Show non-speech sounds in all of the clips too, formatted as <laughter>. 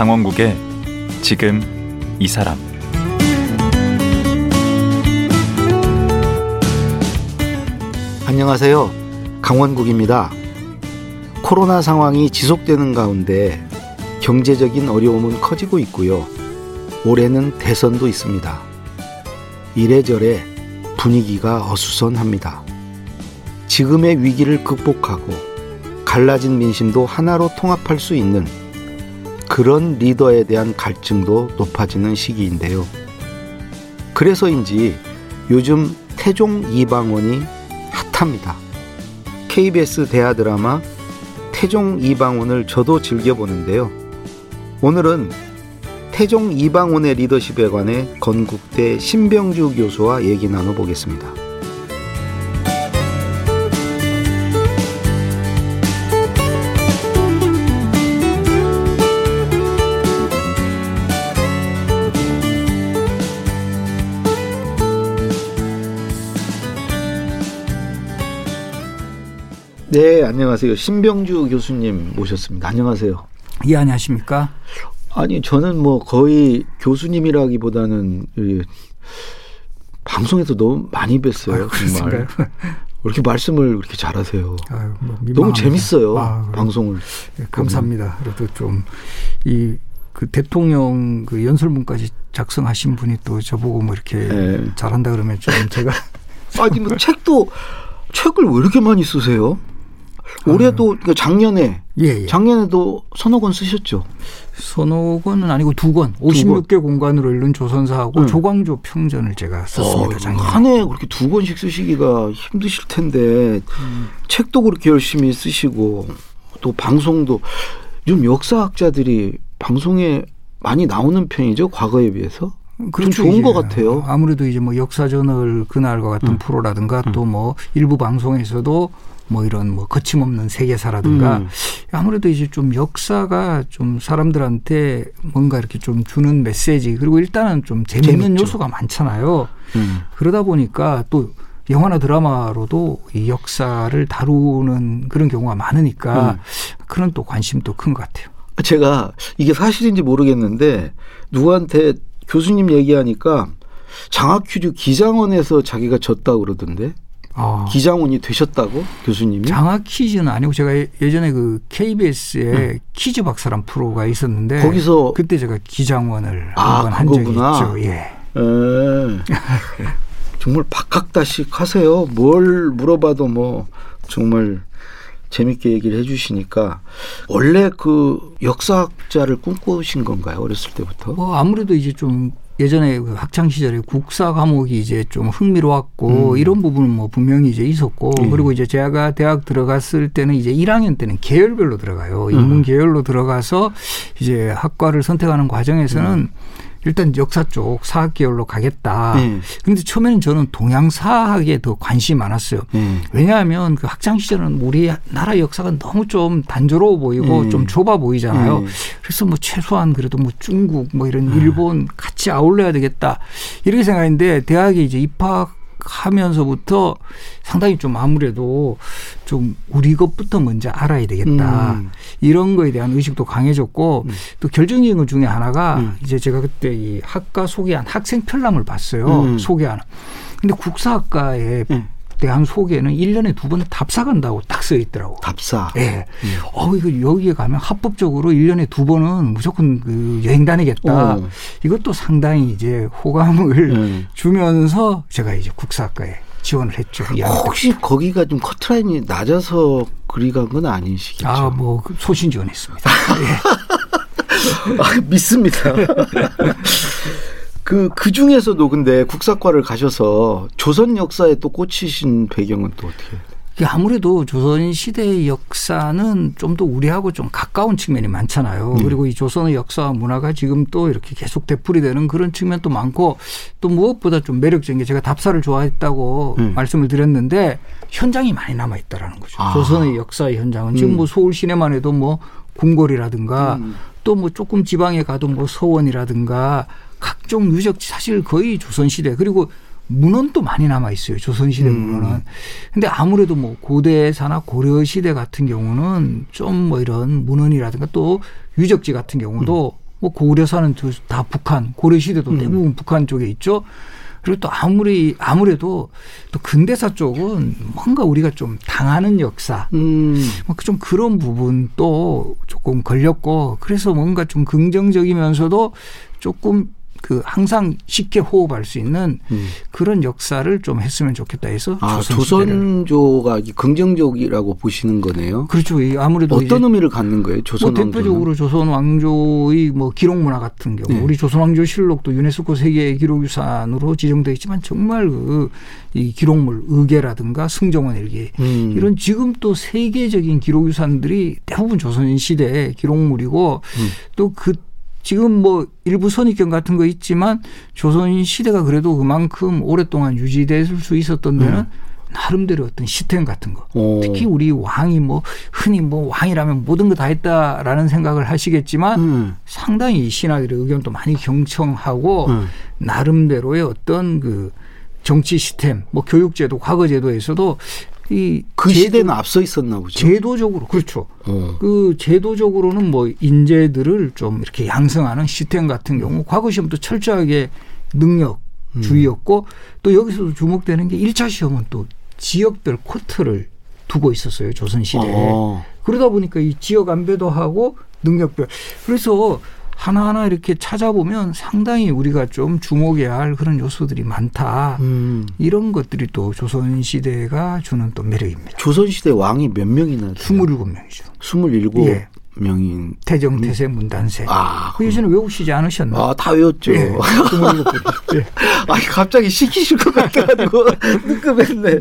강원국의 지금 이 사람 안녕하세요. 강원국입니다. 코로나 상황이 지속되는 가운데 경제적인 어려움은 커지고 있고요. 올해는 대선도 있습니다. 이래저래 분위기가 어수선합니다. 지금의 위기를 극복하고 갈라진 민심도 하나로 통합할 수 있는 그런 리더에 대한 갈증도 높아지는 시기인데요. 그래서인지 요즘 태종 이방원이 핫합니다. KBS 대하 드라마 태종 이방원을 저도 즐겨보는데요. 오늘은 태종 이방원의 리더십에 관해 건국대 신병주 교수와 얘기 나눠보겠습니다. 네, 안녕하세요. 신병주 교수님 모셨습니다. 안녕하세요. 예, 안녕하십니까? 아니, 저는 뭐 거의 교수님이라기보다는 방송에서 너무 많이 뵀어요. 아유, 정말. 이렇게 말씀을 그렇게 잘하세요. 아유, 뭐 너무 재밌어요. 아, 방송을. 네, 감사합니다. 그래도 좀 이 그 대통령 그 연설문까지 작성하신 분이 또 저보고 뭐 이렇게 네. 잘한다 그러면 좀 제가 <laughs> 아니 뭐 책도 책을 왜 이렇게 많이 쓰세요? 올해도 그러니까 작년에 예, 예. 작년에도 서너 권 쓰셨죠. 서너 권은 아니고 두 권. 56개 공간으로 읽는 조선사하고 음. 조광조 평전을 제가 썼습니다. 어, 작년에. 한해 그렇게 두 권씩 쓰시기가 힘드실 텐데 음. 책도 그렇게 열심히 쓰시고 또 방송도 좀 역사학자들이 방송에 많이 나오는 편이죠. 과거에 비해서. 그렇죠, 좀 좋은 것 같아요. 아무래도 이제 뭐 역사저널 그날과 같은 음. 프로라든가 음. 또뭐 일부 방송에서도 뭐 이런 뭐 거침없는 세계사라든가 음. 아무래도 이제 좀 역사가 좀 사람들한테 뭔가 이렇게 좀 주는 메시지 그리고 일단은 좀 재밌는 재밌죠. 요소가 많잖아요. 음. 그러다 보니까 또 영화나 드라마로도 이 역사를 다루는 그런 경우가 많으니까 음. 그런 또 관심도 큰 것 같아요. 제가 이게 사실인지 모르겠는데 누구한테 교수님 얘기하니까 장학 퀴즈 기장원에서 자기가 졌다고 그러던데. 아. 기장원이 되셨다고 교수님이? 장학 퀴즈는 아니고 제가 예전에 그 KBS에 응. 퀴즈 박사란 프로가 있었는데 거기서 그때 제가 기장원을 아, 한 적이 있죠. 예. 에. 정말 박학다식 하세요. 뭘 물어봐도 뭐 정말 재밌게 얘기를 해주시니까 원래 그 역사학자를 꿈꾸신 건가요 어렸을 때부터? 뭐 아무래도 이제 좀 예전에 그 학창 시절에 국사 과목이 이제 좀 흥미로웠고 음. 이런 부분은 뭐 분명히 이제 있었고 음. 그리고 이제 제가 대학 들어갔을 때는 이제 1학년 때는 계열별로 들어가요. 인문 음. 계열로 들어가서 이제 학과를 선택하는 과정에서는 음. 일단 역사 쪽 사학 계열로 가겠다. 네. 그런데 처음에는 저는 동양 사학에 더 관심이 많았어요. 네. 왜냐하면 그 학창 시절은 우리 나라 역사가 너무 좀 단조로워 보이고 네. 좀 좁아 보이잖아요. 네. 그래서 뭐 최소한 그래도 뭐 중국 뭐 이런 네. 일본 같이 아울러야 되겠다 이렇게 생각했는데 대학에 이제 입학 하면서부터 상당히 좀 아무래도 좀 우리 것부터 먼저 알아야 되겠다. 음. 이런 거에 대한 의식도 강해졌고 음. 또 결정적인 것 중에 하나가 음. 이제 제가 그때 이 학과 소개한 학생 편람을 봤어요. 음. 소개하는. 근데 국사학과에 음. 대한 소개는 1년에 두 번 답사 간다고 딱 써 있더라고. 답사. 예. 네. 음. 어, 이거 여기에 가면 합법적으로 1년에 두 번은 무조건 그 여행 다니겠다. 오. 이것도 상당히 이제 호감을 음. 주면서 제가 이제 국사학과에 지원을 했죠. 혹시 거기가 좀 커트라인이 낮아서 그리 간 건 아니시겠죠? 아, 뭐그 소신 지원했습니다. 예. <laughs> 아, 믿습니다. <laughs> 그, 그 중에서도 근데 국사과를 가셔서 조선 역사에 또 꽂히신 배경은 또 어떻게? 아무래도 조선 시대의 역사는 좀 더 우리하고 좀 가까운 측면이 많잖아요. 음. 그리고 이 조선의 역사와 문화가 지금 또 이렇게 계속 되풀이되는 그런 측면도 많고 또 무엇보다 좀 매력적인 게 제가 답사를 좋아했다고 음. 말씀을 드렸는데 현장이 많이 남아 있다라는 거죠. 아. 조선의 역사의 현장은 지금 뭐 음. 서울 시내만 해도 뭐 궁궐이라든가 음. 또뭐 조금 지방에 가도 뭐 서원이라든가 각종 유적지 사실 거의 조선시대 그리고 문헌도 많이 남아 있어요. 조선시대 음. 문헌은. 근데 아무래도 뭐 고대사나 고려시대 같은 경우는 좀 뭐 이런 문헌이라든가 또 유적지 같은 경우도 음. 뭐 고려사는 다 북한, 고려시대도 음. 대부분 북한 쪽에 있죠. 그리고 또 아무리 아무래도 또 근대사 쪽은 뭔가 우리가 좀 당하는 역사, 음. 뭐좀 그런 부분도 조금 걸렸고 그래서 뭔가 좀 긍정적이면서도 조금 그 항상 쉽게 호흡할 수 있는 음. 그런 역사를 좀 했으면 좋겠다 해서 아. 조선조가 이 긍정적이라고 보시는 거네요. 그렇죠. 이 아무래도 어떤 의미를 갖는 거예요? 뭐 조선 왕조는? 대표적으로 조선 왕조의 뭐 기록 문화 같은 경우 네. 우리 조선 왕조 실록도 유네스코 세계 기록유산으로 지정되어 있지만 정말 그 이 기록물 의계라든가 승정원 일기 음. 이런 지금 또 세계적인 기록유산들이 대부분 조선 시대 기록물이고 음. 또 그 지금 뭐 일부 선입견 같은 거 있지만 조선 시대가 그래도 그만큼 오랫동안 유지될 수 있었던 데는 음. 나름대로 어떤 시스템 같은 거 오. 특히 우리 왕이 뭐 흔히 뭐 왕이라면 모든 거 다 했다라는 생각을 하시겠지만 음. 상당히 이 신하들의 의견도 많이 경청하고 음. 나름대로의 어떤 그 정치 시스템, 뭐 교육제도, 과거제도에서도 이 그 시대는 앞서 있었나 보죠. 제도적으로 그렇죠. 어. 그 제도적으로는 뭐 인재들을 좀 이렇게 양성하는 시스템 같은 경우 과거 시험도 철저하게 능력 주의였고 또 여기서도 주목되는 게 1차 시험은 또 지역별 코트를 두고 있었어요 조선 시대에. 어. 그러다 보니까 이 지역 안배도 하고 능력별. 그래서 하나하나 이렇게 찾아보면 상당히 우리가 좀 주목해야 할 그런 요소들이 많다. 음. 이런 것들이 또 조선 시대가 주는 또 매력입니다. 조선시대 왕이 몇 명이나 돼요? 27명이죠. 27 예. 명인. 태정, 태세, 문단세. 아, 그 예전에 외우시지 않으셨나요? 아, 다 외웠죠. 예. 27분. <laughs> 예. 아니, 갑자기 시키실 것 같아가지고 <laughs> 뜨끔했네.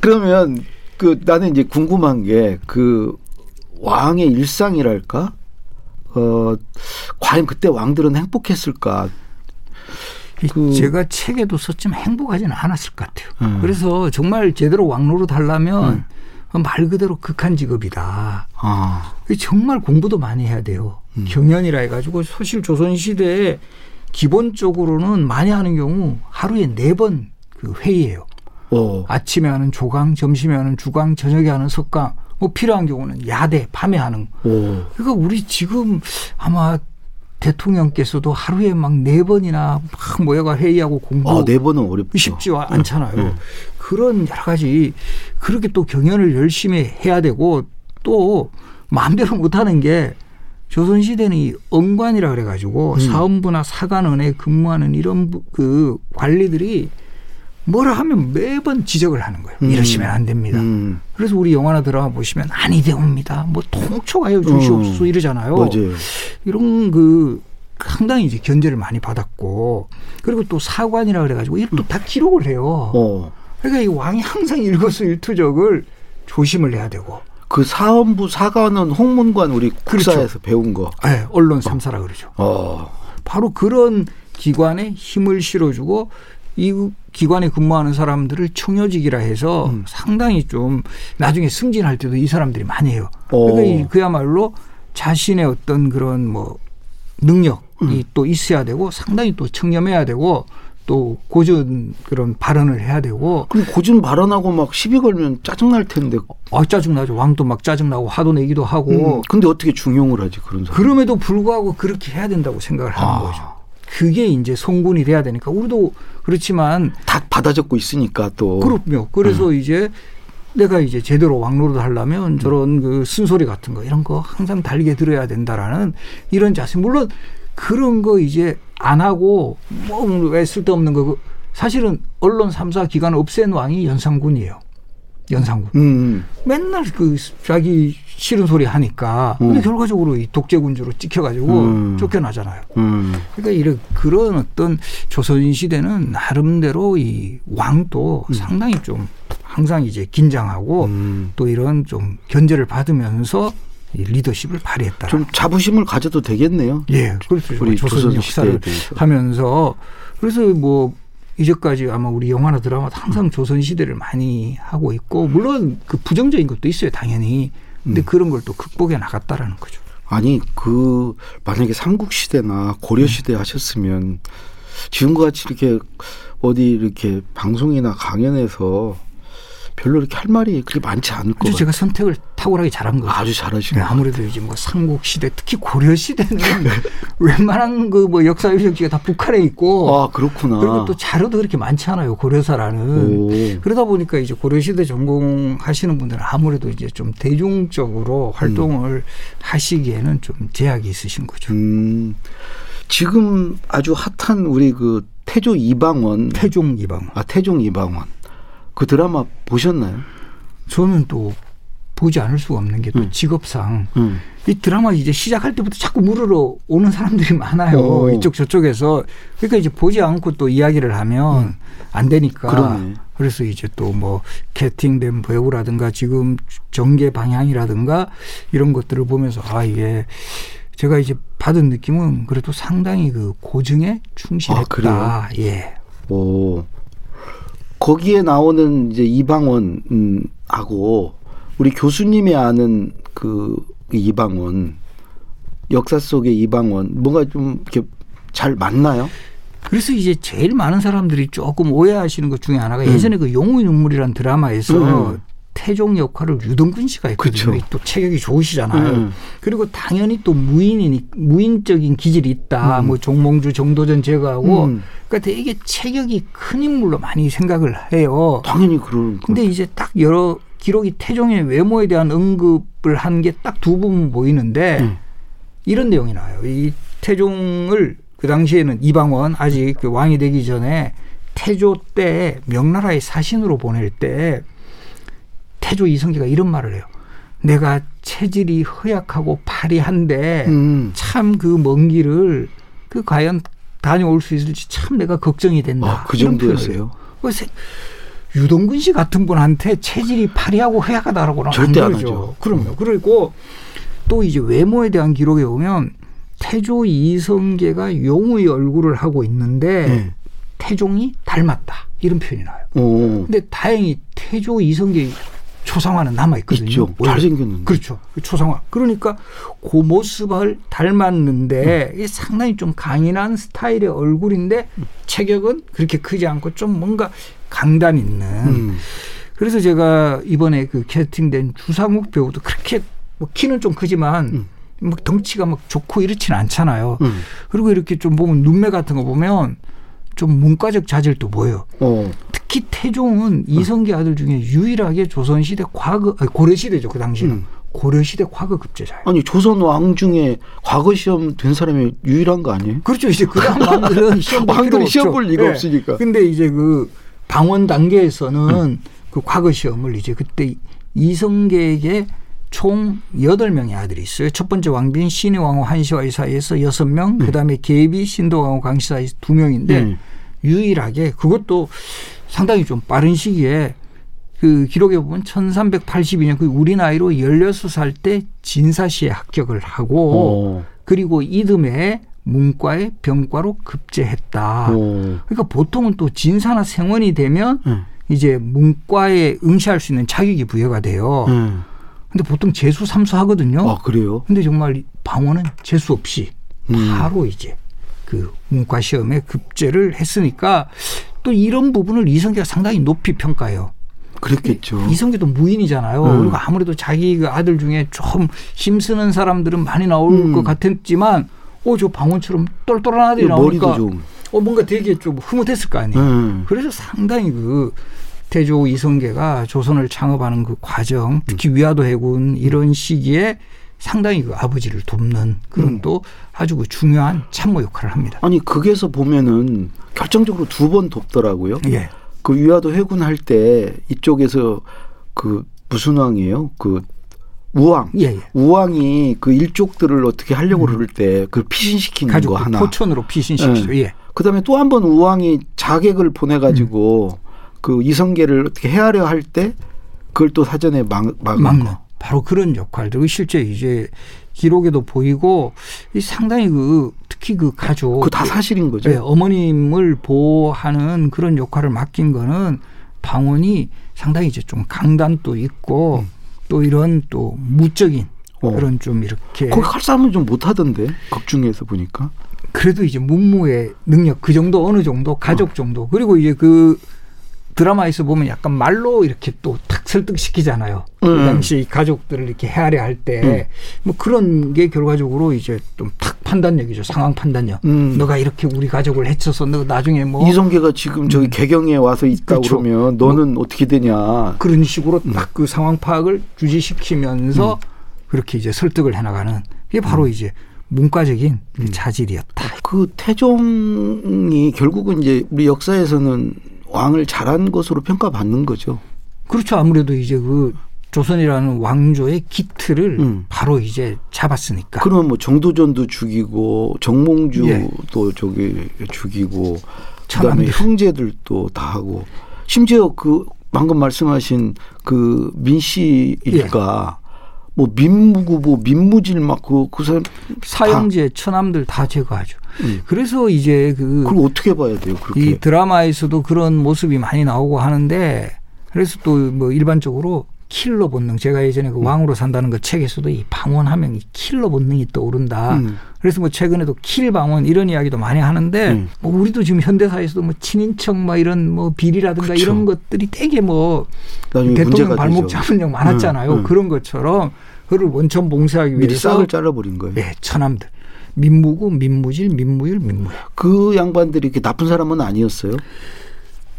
그러면 그 나는 이제 궁금한 게 그 왕의 일상이랄까? 어, 과연 그때 왕들은 행복했을까? 이 그- 제가 책에도 썼지만 행복하지는 않았을 것 같아요. 음. 그래서 정말 제대로 왕로로 달라면 말 그대로 극한 직업이다. 아, 정말 공부도 많이 해야 돼요. 음. 경연이라 해가지고 사실 조선 시대에 기본적으로는 많이 하는 경우 하루에 네 번 그 회의해요. 어, 아침에 하는 조강, 점심에 하는 주강, 저녁에 하는 석강, 뭐 필요한 경우는 야대, 밤에 하는. 오, 그러니까 우리 지금 아마 대통령께서도 하루에 막 네 번이나 막 모여가 회의하고 공부 아, 네 번은 어렵죠. 쉽지 않잖아요. 네. 그런 여러 가지 그렇게 또 경연을 열심히 해야 되고 또 마음대로 못하는 게 조선시대는 이 언관이라 그래가지고 음. 사원부나 사관원에 근무하는 이런 부- 그 관리들이 뭐라 하면 매번 지적을 하는 거예요. 음. 이러시면 안 됩니다. 음, 그래서 우리 영화나 드라마 보시면 아니 되옵니다. 뭐 통초가요 주시옵소서 음. 이러잖아요. 맞아요. 이런 그 상당히 이제 견제를 많이 받았고 그리고 또 사관이라 그래가지고 이것도 다 기록을 해요. 어, 그러니까 이 왕이 항상 일거수일투족을 조심을 해야 되고 그 사원부 사관은 홍문관 우리 그렇죠. 국사에서 배운 거. 예, 언론 삼사라 그러죠. 어, 바로 그런 기관에 힘을 실어주고 이 기관에 근무하는 사람들을 청요직이라 해서 음. 상당히 좀 나중에 승진할 때도 이 사람들이 많이 해요. 오. 그러니까 이 그야말로 자신의 어떤 그런 뭐 능력이 음. 또 있어야 되고 상당히 또 청렴해야 되고 또 고전 그런 발언을 해야 되고 그럼 고준 발언하고 막 시비 걸면 짜증 날 텐데. 아 짜증 나죠. 왕도 막 짜증 나고 화도 내기도 하고 음, 근데 어떻게 중용을 하지 그런 사람? 그럼에도 불구하고 그렇게 해야 된다고 생각을 하는 아. 거죠. 그게 이제 성군이 돼야 되니까 우리도 그렇지만 다 받아 적고 있으니까 또. 그럼요. 그래서 음. 이제 내가 이제 제대로 왕로를 하려면 저런 그 쓴소리 같은 거 이런 거 항상 달게 들어야 된다라는 이런 자세. 물론 그런 거 이제 안 하고 뭐 왜 쓸데없는 거그 사실은 언론 3사 기관 없앤 왕이 연산군이에요. 연산군. 음, 맨날 그 자기 싫은 소리 하니까 근데 음. 결과적으로 이 독재군주로 찍혀가지고 음. 쫓겨나잖아요. 음. 그러니까 이런 그런 어떤 조선 시대는 나름대로 이 왕도 상당히 좀 항상 이제 긴장하고 음. 또 이런 좀 견제를 받으면서 이 리더십을 발휘했다. 좀 자부심을 가져도 되겠네요. 예, 그렇죠. 우리 조선 대해서. 하면서 그래서 뭐 이제까지 아마 우리 영화나 드라마도 항상 조선 시대를 많이 하고 있고 물론 그 부정적인 것도 있어요 당연히 근데 음. 그런 걸 또 극복해 나갔다라는 거죠. 아니 그 만약에 삼국 시대나 고려 시대 하셨으면 지금과 같이 이렇게 어디 이렇게 방송이나 강연에서 별로 이렇게 할 말이 그렇게 많지 않을 같아요. 제가 선택을 탁월하게 잘한 거죠. 아주 잘하시네. 네, 아무래도 이제 뭐 삼국 시대 특히 고려 시대는 <laughs> 웬만한 그 뭐 역사 유적지가 다 북한에 있고 아 그렇구나. 그리고 또 자료도 그렇게 많지 않아요 고려사라는 오. 그러다 보니까 이제 고려 시대 전공하시는 분들은 아무래도 이제 좀 대중적으로 활동을 하시기에는 좀 제약이 있으신 거죠. 음, 지금 아주 핫한 우리 그 태조 이방원, 태종 이방. 아 태종 이방원 그 드라마 보셨나요? 저는 또 보지 않을 수가 없는 게또 음. 직업상 음. 이 드라마 이제 시작할 때부터 자꾸 물으러 오는 사람들이 <laughs> 많아요. 오. 이쪽 저쪽에서. 그러니까 이제 보지 않고 또 이야기를 하면 안 되니까. 그러네. 그래서 이제 또 뭐 캐팅된 배우라든가 지금 전개 방향이라든가 이런 것들을 보면서 아 이게 제가 이제 받은 느낌은 그래도 상당히 그 고증에 충실했다. 아, 예. 오. 거기에 나오는 이제 이방원 음, 하고 우리 교수님이 아는 그 이방원 역사 속의 이방원 뭔가 좀 이렇게 잘 맞나요? 그래서 이제 제일 많은 사람들이 조금 오해하시는 것 중에 하나가 음. 예전에 그 용의 눈물이라는 드라마에서 음. 태종 역할을 유동근 씨가 했거든요. 그쵸. 또 체격이 좋으시잖아요. 음. 그리고 당연히 또 무인이니 무인적인 기질이 있다. 음. 뭐 종몽주 정도전 제거하고 음. 그러니까 되게 체격이 큰 인물로 많이 생각을 해요. 당연히 그런 거. 근데 이제 딱 여러 기록이 태종의 외모에 대한 언급을 한 게 딱 두 부분 보이는데 음. 이런 내용이 나와요. 이 태종을 그 당시에는 이방원 아직 그 왕이 되기 전에 태조 때 명나라의 사신으로 보낼 때 태조 이성계가 이런 말을 해요. 내가 체질이 허약하고 팔이 한데 음. 참그 먼 길을 그 과연 다녀올 수 있을지 참 내가 걱정이 된다. 아, 그 정도였어요. 그래서 유동근 씨 같은 분한테 체질이 파리하고 허약하다라고는 절대 안 그러죠. 하죠. 음. 그럼요. 그리고 또 이제 외모에 대한 기록에 보면 태조 이성계가 용의 얼굴을 하고 있는데 네. 태종이 닮았다 이런 표현이 나와요. 어. 근데 다행히 태조 이성계 초상화는 남아 있거든요. 있죠. 잘생겼는데. 그렇죠. 그 초상화. 그러니까 그 모습을 닮았는데 이게 상당히 좀 강인한 스타일의 얼굴인데 체격은 그렇게 크지 않고 좀 뭔가 강단 있는. 음. 그래서 제가 이번에 그 캐스팅된 주상욱 배우도 그렇게 뭐 키는 좀 크지만 음. 뭐 덩치가 막 좋고 이렇지는 않잖아요. 음. 그리고 이렇게 좀 보면 눈매 같은 거 보면 좀 문과적 자질도 보여요. 어. 특히 태종은 이성계 아들 중에 유일하게 조선시대 과거 아니, 고려시대죠 그 당시는 음. 고려시대 과거 급제자예요. 아니 조선 왕 중에 과거 시험 된 사람이 유일한 거 아니에요? 그렇죠. 이제 그 다음 왕들은 <laughs> 시험 왕들이. 시험 볼 리가 네. 없으니까. 근데 이제 그 방원 단계에서는 그 과거 시험을 이제 그때 이성계에게 총 여덟 명의 아들이 있어요. 첫 번째 왕비인 신의 왕후 한시와의 사이에서 여섯 명, 그다음에 계비 신도 왕후 강씨 사이에서 두 명인데 네. 유일하게 그것도 상당히 좀 빠른 시기에 그 기록에 보면 1382년 그 우리 나이로 16살 때 진사시에 합격을 하고 어. 그리고 이듬해 문과에 병과로 급제했다. 어. 그러니까 보통은 또 진사나 생원이 되면 네. 이제 문과에 응시할 수 있는 자격이 부여가 돼요. 네. 근데 보통 재수 삼수 하거든요. 아 그래요? 근데 정말 이 방원은 재수 없이 음. 바로 이제 그 문과 시험에 급제를 했으니까 또 이런 부분을 이성계가 상당히 높이 평가해요. 그랬겠죠. 이성계도 무인이잖아요. 음. 그리고 아무래도 자기 그 아들 중에 좀 힘쓰는 사람들은 많이 나올 음. 것 같았지만, 어, 저 방원처럼 똘똘한 아들이 나오니까, 좀. 어, 뭔가 되게 좀 흐뭇했을 거 아니에요. 네. 그래서 상당히 그 태조 이성계가 조선을 창업하는 그 과정, 특히 위화도 해군 이런 시기에 상당히 그 아버지를 돕는 그런 음. 또 아주 그 중요한 참모 역할을 합니다. 아니 극에서 보면은 결정적으로 두 번 돕더라고요. 예. 그 위화도 해군 할 때 이쪽에서 그 무슨 왕이에요? 그 우왕. 예, 예. 우왕이 그 일족들을 어떻게 하려고 그럴 때 그 피신시키는 거 하나. 포천으로 피신시키죠. 예. 그다음에 또 한 번 우왕이 자객을 보내 가지고 그 이성계를 어떻게 헤아려 할 때 그걸 또 사전에 막, 막는 거. 바로 그런 역할들 실제 이제 기록에도 보이고 이 상당히 그 특히 그 가족 그거 다 사실인 거죠. 네, 어머님을 보호하는 그런 역할을 맡긴 거는 방언이 상당히 이제 좀 강단도 있고 또 이런 또 무적인 음. 어. 그런 좀 이렇게 거기 칼싸움은 좀 못하던데 극 중에서 보니까. 그래도 이제 문무의 능력 그 정도 어느 정도 가족 정도 그리고 이제 그 드라마에서 보면 약간 말로 이렇게 또 탁 설득시키잖아요. 그 음. 당시 가족들을 이렇게 헤아려 할 때뭐 그런 게 결과적으로 이제 좀 탁 판단력이죠. 상황 판단력. 음. 너가 이렇게 우리 가족을 해쳐서 너 나중에 뭐 이성계가 지금 저기 개경에 와서 있다 그렇죠. 그러면 너는 어떻게 되냐. 그런 식으로 음. 딱그 상황 파악을 주지시키면서 그렇게 이제 설득을 해 나가는 그게 바로 이제 문과적인 그 자질이었다. 그 태종이 결국은 이제 우리 역사에서는 왕을 잘한 것으로 평가받는 거죠. 그렇죠. 아무래도 이제 그 조선이라는 왕조의 기틀을 음. 바로 이제 잡았으니까. 그러면 뭐 정도전도 죽이고 정몽주도 예. 저기 죽이고 그다음에. 형제들도 다 하고 심지어 그 방금 말씀하신 그 민씨 일가 예. 뭐 민무고 뭐 민무질 막그 그 사람 사형제 처남들 다 제거하죠. 음. 그래서 이제 그 그걸 어떻게 봐야 돼요? 그렇게 이 드라마에서도 그런 모습이 많이 나오고 하는데 그래서 또 뭐 일반적으로 킬러 본능 제가 예전에 음. 그 왕으로 산다는 그 책에서도 이방원 하면 이 킬러 본능이 떠오른다. 음. 그래서 뭐 최근에도 킬방원 이런 이야기도 많이 하는데 음. 뭐 우리도 지금 현대사에서도 뭐 친인척 뭐 이런 뭐 비리라든가 그쵸. 이런 것들이 되게 뭐 대통령 발목. 잡은 적 많았잖아요. 음, 음. 그런 것처럼 그를 원천 봉쇄하기 미리 위해서 싹을 잘라버린 거예요. 네, 처남들 민무구, 민무질, 민무율, 민무율. 그 양반들이 이렇게 나쁜 사람은 아니었어요.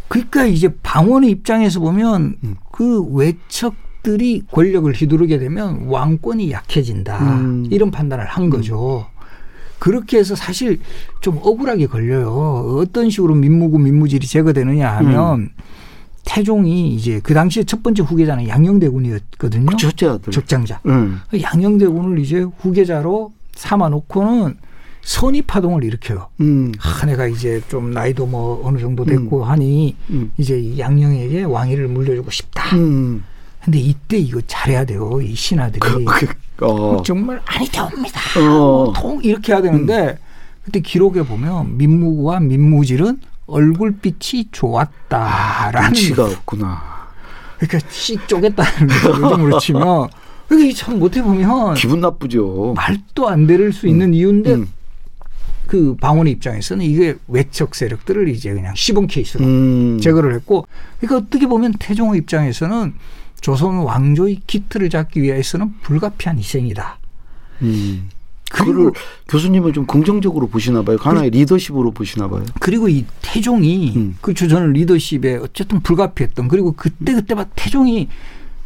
그러니까 이제 방언의 입장에서 보면 음. 그 외척 들이 권력을 휘두르게 되면 왕권이 약해진다. 음. 이런 판단을 한 거죠. 그렇게 해서 사실 좀 억울하게 걸려요. 어떤 식으로 민무구, 민무질이 제거되느냐 하면 음. 태종이 이제 그 당시에 첫 번째 후계자는 양녕대군이었거든요. 그 첫째. 적장자. 응. 양녕대군을 이제 후계자로 삼아 놓고는 선의파동을 일으켜요. 음. 아, 내가 이제 좀 나이도 뭐 어느 정도 됐고 하니 음. 이제 이 양녕에게 왕위를 물려주고 싶다. 음. 근데 이때 이거 잘해야 돼요. 이 신하들이. 그, 그, 어. 정말 아니 되옵니다. 어. 음. 통 이렇게 해야 되는데 그때 기록에 보면 민무구와 민무질은 얼굴빛이 좋았다라는 눈치가 없구나. 그러니까 씩 쪼겠다는 요즘으로 치면 이게 참 못해 보면 기분 나쁘죠. 말도 안 들을 수 있는 이유인데 음. 그 방언의 입장에서는 이게 외척 세력들을 이제 그냥 시범 케이스로 음. 제거를 했고 그러니까 어떻게 보면 태종의 입장에서는 조선 왕조의 기틀을 잡기 위해서는 불가피한 희생이다. 음. 그거를 교수님은 좀 긍정적으로 보시나 봐요. 하나의 리더십으로 보시나 봐요. 그리고 이 태종이 음. 그 조선을 리더십에 어쨌든 불가피했던 그리고 그때 그때마다 태종이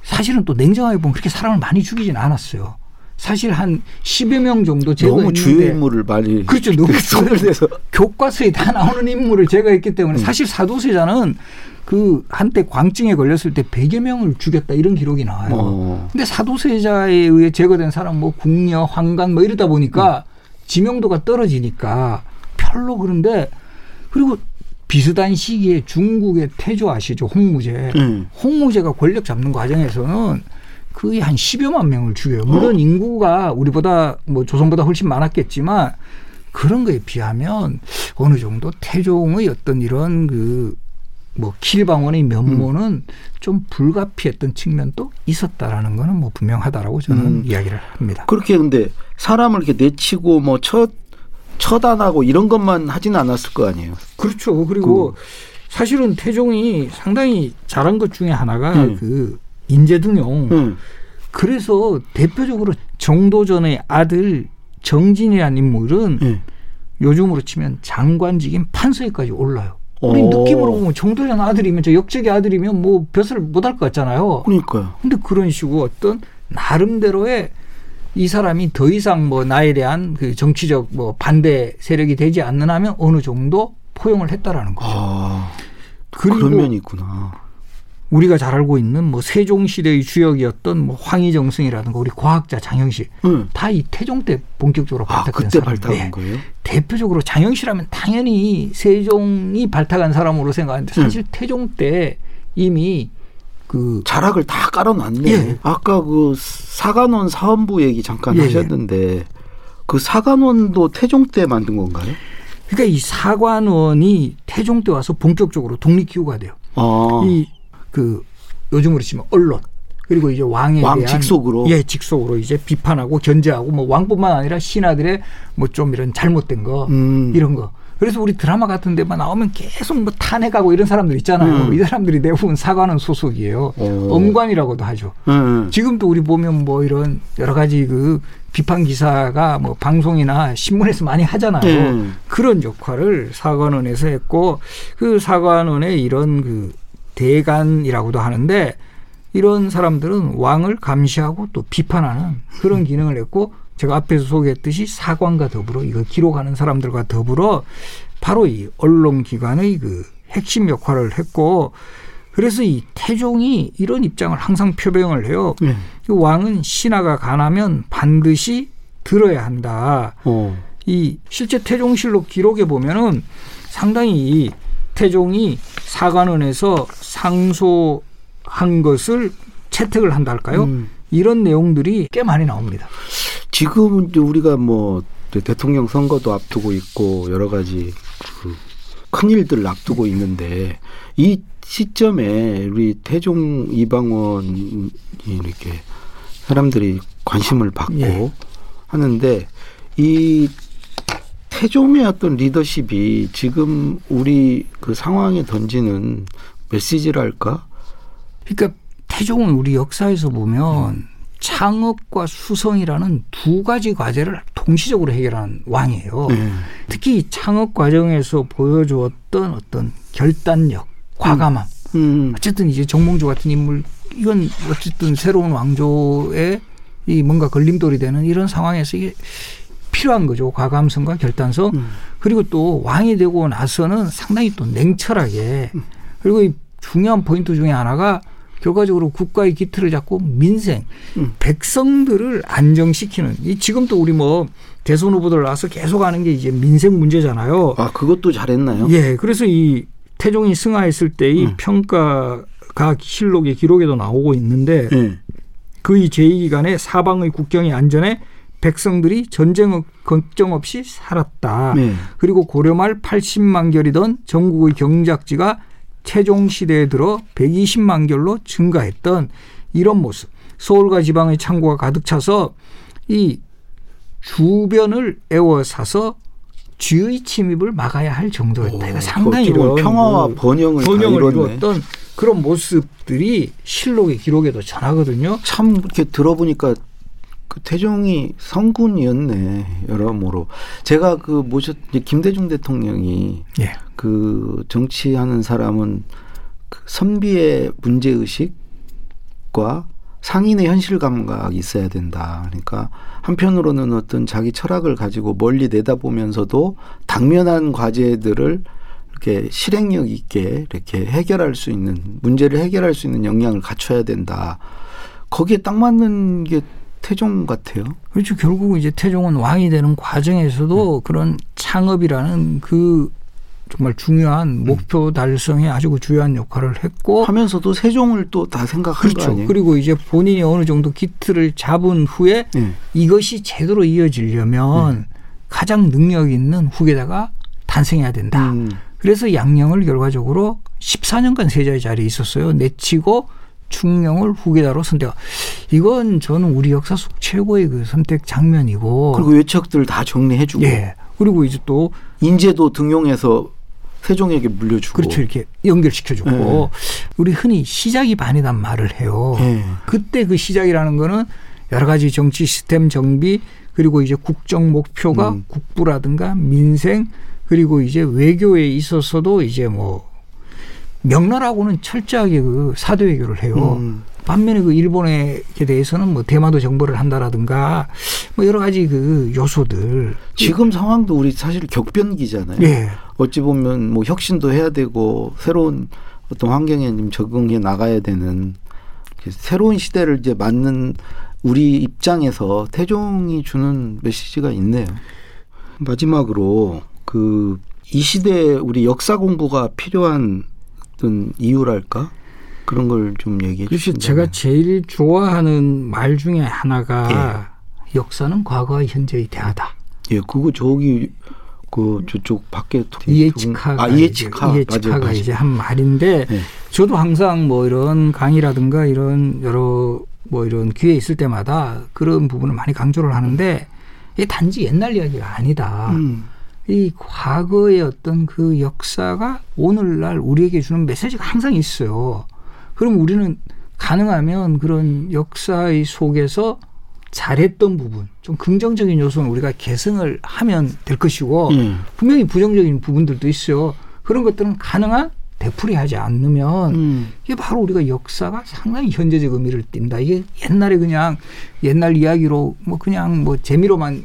사실은 또 냉정하게 보면 그렇게 사람을 많이 죽이진 않았어요. 사실 한 10여 명 정도 너무 주요 제거했는데 인물을 많이 그렇죠. <laughs> 대서 교과서에 다 나오는 인물을 제거했기 때문에 음. 사실 사도세자는 그 한때 광증에 걸렸을 때 100여 명을 죽였다 이런 기록이 나와요. 어. 근데 사도세자에 의해 제거된 사람 뭐 궁녀, 황간 뭐 이러다 보니까 지명도가 떨어지니까 별로 그런데 그리고 비슷한 시기에 중국의 태조 아시죠? 홍무제. 음. 홍무제가 권력 잡는 과정에서는 거의 한 10여만 명을 죽여요. 물론 어. 인구가 우리보다 뭐 조선보다 훨씬 많았겠지만 그런 거에 비하면 어느 정도 태종의 어떤 이런 그 뭐 킬방원의 면모는 음. 좀 불가피했던 측면도 있었다라는 거는 뭐 분명하다라고 저는 음. 이야기를 합니다. 그렇게 근데 사람을 이렇게 내치고 뭐 처, 처단하고 이런 것만 하진 않았을 거 아니에요. 그렇죠. 그리고 사실은 태종이 상당히 잘한 것 중에 하나가 음. 그 인재등용. 응. 그래서 대표적으로 정도전의 아들 정진이라는 인물은 예. 요즘으로 치면 장관직인 판서에까지 올라요. 우리 오. 느낌으로 보면 정도전 아들이면 저 역적의 아들이면 뭐 벼슬 못할 것 같잖아요. 그러니까요. 근데 그런 식으로 어떤 나름대로의 이 사람이 더 이상 뭐 나에 대한 그 정치적 뭐 반대 세력이 되지 않는 하면 어느 정도 포용을 했다라는 거죠. 아, 그리고 그런 면이 있구나. 우리가 잘 알고 있는 뭐 세종 시대의 주역이었던 뭐 황희정승이라든가 우리 과학자 장영식 응. 다이 태종 때 본격적으로 아, 발탁된 그때 사람. 발탁한 네. 거예요? 대표적으로 장영실하면 당연히 세종이 발탁한 사람으로 생각하는데 음. 사실 태종 때 이미 그 자락을 다 깔아놨네. 예. 아까 그 사관원 사원부 얘기 잠깐 예, 예. 하셨는데 그 사관원도 태종 때 만든 건가요? 그러니까 이 사관원이 태종 때 와서 본격적으로 독립기구가 돼요. 아, 이 그 요즘으로 치면 언론 그리고 이제 왕에 왕 대한 직속으로? 예 직속으로 이제 비판하고 견제하고 뭐 왕뿐만 아니라 신하들의 뭐 좀 이런 잘못된 거 음. 이런 거 그래서 우리 드라마 같은 데만 나오면 계속 뭐 탄핵하고 이런 사람들 있잖아요. 음. 이 사람들이 대부분 사관원 소속이에요. 오. 엄관이라고도 하죠. 예. 지금도 우리 보면 뭐 이런 여러 가지 그 비판 기사가 뭐 방송이나 신문에서 많이 하잖아요. 예. 그런 역할을 사관원에서 했고 그 사관원의 이런 그 대간이라고도 하는데 이런 사람들은 왕을 감시하고 또 비판하는 그런 기능을 했고 제가 앞에서 소개했듯이 사관과 더불어 이걸 기록하는 사람들과 더불어 바로 이 언론기관의 그 핵심 역할을 했고 그래서 이 태종이 이런 입장을 항상 표명을 해요. 예. 그 왕은 신하가 가나면 반드시 들어야 한다. 어. 이 실제 태종실록 기록에 보면은 상당히 이 태종이 사관원에서 상소한 것을 채택을 한다 할까요? 음. 이런 내용들이 꽤 많이 나옵니다. 지금 이제 우리가 뭐 대통령 선거도 앞두고 있고 여러 가지 그 큰 일들을 앞두고 있는데 이 시점에 우리 태종 이방원이 이렇게 사람들이 관심을 받고 예. 하는데 이 태종의 어떤 리더십이 지금 우리 그 상황에 던지는 메시지랄까? 그러니까 태종은 우리 역사에서 보면 창업과 수성이라는 두 가지 과제를 동시적으로 해결하는 왕이에요. 네. 특히 이 창업 과정에서 보여주었던 어떤 결단력, 과감함. 음. 어쨌든 이제 정몽주 같은 인물 이건 어쨌든 새로운 왕조에 이 뭔가 걸림돌이 되는 이런 상황에서 이게 필요한 거죠. 과감성과 결단성. 음. 그리고 또 왕이 되고 나서는 상당히 또 냉철하게 그리고 이 중요한 포인트 중에 하나가 결과적으로 국가의 기틀을 잡고 민생, 음. 백성들을 안정시키는 이 지금 또 우리 뭐 대선 후보들 나와서 계속 하는 게 이제 민생 문제잖아요. 아 그것도 잘했나요? 예, 그래서 이 태종이 승하했을 때의 음. 평가가 실록의 기록에도 나오고 있는데 예. 그의 제2기간에 사방의 국경의 안전에 백성들이 전쟁 어- 걱정 없이 살았다. 네. 그리고 고려 말 80만 결이던 전국의 경작지가 태종 시대에 들어 120만 결로 증가했던 이런 모습. 서울과 지방의 창고가 가득 차서 이 주변을 에워싸서 쥐의 침입을 막아야 할 정도였다. 이거 상당히 이런 평화와 그 번영을, 번영을. 이루었던 그런 모습들이 실록의 기록에도 전하거든요. 참 이렇게 들어보니까 그 태종이 성군이었네 여러모로 제가 그 모셨 김대중 대통령이 예. 그 정치하는 사람은 그 선비의 문제 의식과 상인의 현실 감각이 있어야 된다. 그러니까 한편으로는 어떤 자기 철학을 가지고 멀리 내다보면서도 당면한 과제들을 이렇게 실행력 있게 이렇게 해결할 수 있는 문제를 해결할 수 있는 역량을 갖춰야 된다. 거기에 딱 맞는 게 태종 같아요. 그렇죠. 결국 이제 태종은 왕이 되는 과정에서도 그런 창업이라는 그 정말 중요한 목표 달성에 아주 그 주요한 역할을 했고 하면서도 세종을 또 다 생각한 거 어? 그렇죠. 아니에요? 그리고 이제 본인이 어느 정도 기틀을 잡은 후에 예. 이것이 제대로 이어지려면 가장 능력 있는 후계자가 탄생해야 된다. 음. 그래서 양령을 결과적으로 14년간 세자의 자리에 있었어요. 내치고 충령을 후계자로 선택. 이건 저는 우리 역사 속 최고의 그 선택 장면이고. 그리고 외척들 다 정리해주고 예. 그리고 이제 또 인재도 등용해서 세종에게 물려주고 그렇죠 이렇게 연결시켜주고 예. 우리 흔히 시작이 반이란 말을 해요. 예. 그때 그 시작이라는 거는 여러 가지 정치 시스템 정비 그리고 이제 국정 목표가 음. 국부라든가 민생 그리고 이제 외교에 있어서도 이제 뭐 명나라하고는 철저하게 그 사드 외교를 해요. 음. 반면에 그 일본에 대해서는 뭐 대마도 정벌을 한다라든가 뭐 여러 가지 그 요소들 지금 상황도 우리 사실 격변기잖아요. 예. 어찌 보면 뭐 혁신도 해야 되고 새로운 어떤 환경에 좀 적응해 나가야 되는 그 새로운 시대를 이제 맞는 우리 입장에서 태종이 주는 메시지가 있네요. 마지막으로 그 이 시대에 우리 역사 공부가 필요한 어떤 이유랄까 그런 걸 좀 얘기해 주시면 제가 제일 좋아하는 말 중에 하나가 역사는 과거와 현재의 대화다. 예 그거 저기 그 저쪽 밖에 이에치카가 아 이에치카 이에치카가 맞아요. 이제 한 말인데 네. 저도 항상 뭐 이런 강의라든가 이런 여러 뭐 이런 기회 있을 때마다 그런 부분을 많이 강조를 하는데 이게 단지 옛날 이야기가 아니다. 음. 이 과거의 어떤 그 역사가 오늘날 우리에게 주는 메시지가 항상 있어요. 그럼 우리는 가능하면 그런 역사의 속에서 잘했던 부분, 좀 긍정적인 요소는 우리가 개성을 하면 될 것이고 음. 분명히 부정적인 부분들도 있어요. 그런 것들은 가능한 되풀이하지 않으면 음. 이게 바로 우리가 역사가 상당히 현재적 의미를 띈다. 이게 옛날에 그냥 옛날 이야기로 뭐 그냥 뭐 재미로만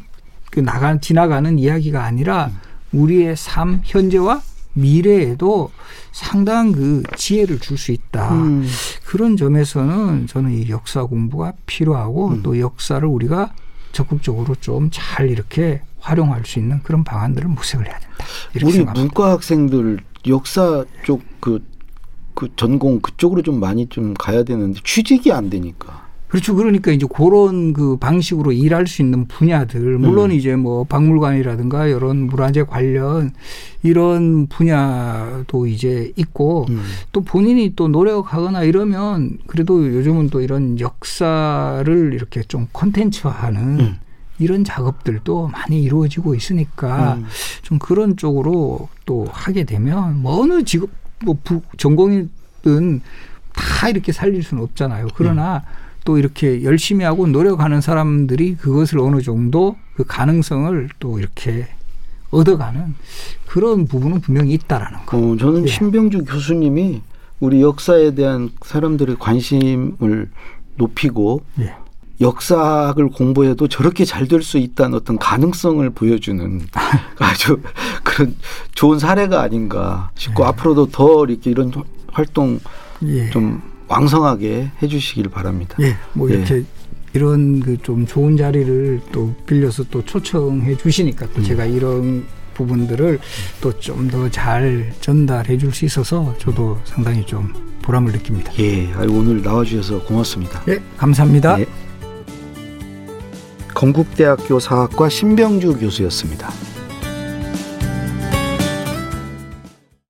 그 나가 지나가는 이야기가 아니라 우리의 삶 현재와 미래에도 상당한 그 지혜를 줄 수 있다. 음. 그런 점에서는 저는 이 역사 공부가 필요하고 음. 또 역사를 우리가 적극적으로 좀 잘 이렇게 활용할 수 있는 그런 방안들을 모색을 해야 된다. 우리 생각합니다. 문과 학생들 역사 쪽그 그 전공 그쪽으로 좀 많이 좀 가야 되는데 취직이 안 되니까. 그렇죠. 그러니까 이제 그런 그 방식으로 일할 수 있는 분야들, 물론 음. 이제 뭐 박물관이라든가 이런 문화재 관련 이런 분야도 이제 있고 음. 또 본인이 또 노력하거나 이러면 그래도 요즘은 또 이런 역사를 이렇게 좀 콘텐츠화하는 음. 이런 작업들도 많이 이루어지고 있으니까 음. 좀 그런 쪽으로 또 하게 되면 뭐 어느 직업 뭐 부, 전공이든 다 이렇게 살릴 수는 없잖아요. 그러나 또 이렇게 열심히 하고 노력하는 사람들이 그것을 어느 정도 그 가능성을 또 이렇게 얻어가는 그런 부분은 분명히 있다라는 거. 어, 저는 예. 신병주 교수님이 우리 역사에 대한 사람들의 관심을 높이고 예. 역사학을 공부해도 저렇게 잘 될 수 있다는 어떤 가능성을 보여주는 <laughs> 아주 그런 좋은 사례가 아닌가 싶고 네. 앞으로도 더 이렇게 이런 활동 예. 좀 왕성하게 해주시길 바랍니다. 예. 뭐 예. 이렇게 이런 그 좀 좋은 자리를 또 빌려서 또 초청해 주시니까 또 음. 제가 이런 부분들을 또 좀 더 잘 전달해 줄 수 있어서 저도 상당히 좀 보람을 느낍니다. 예, 오늘 나와주셔서 고맙습니다. 예, 감사합니다. 예. 건국대학교 사학과 신병주 교수였습니다.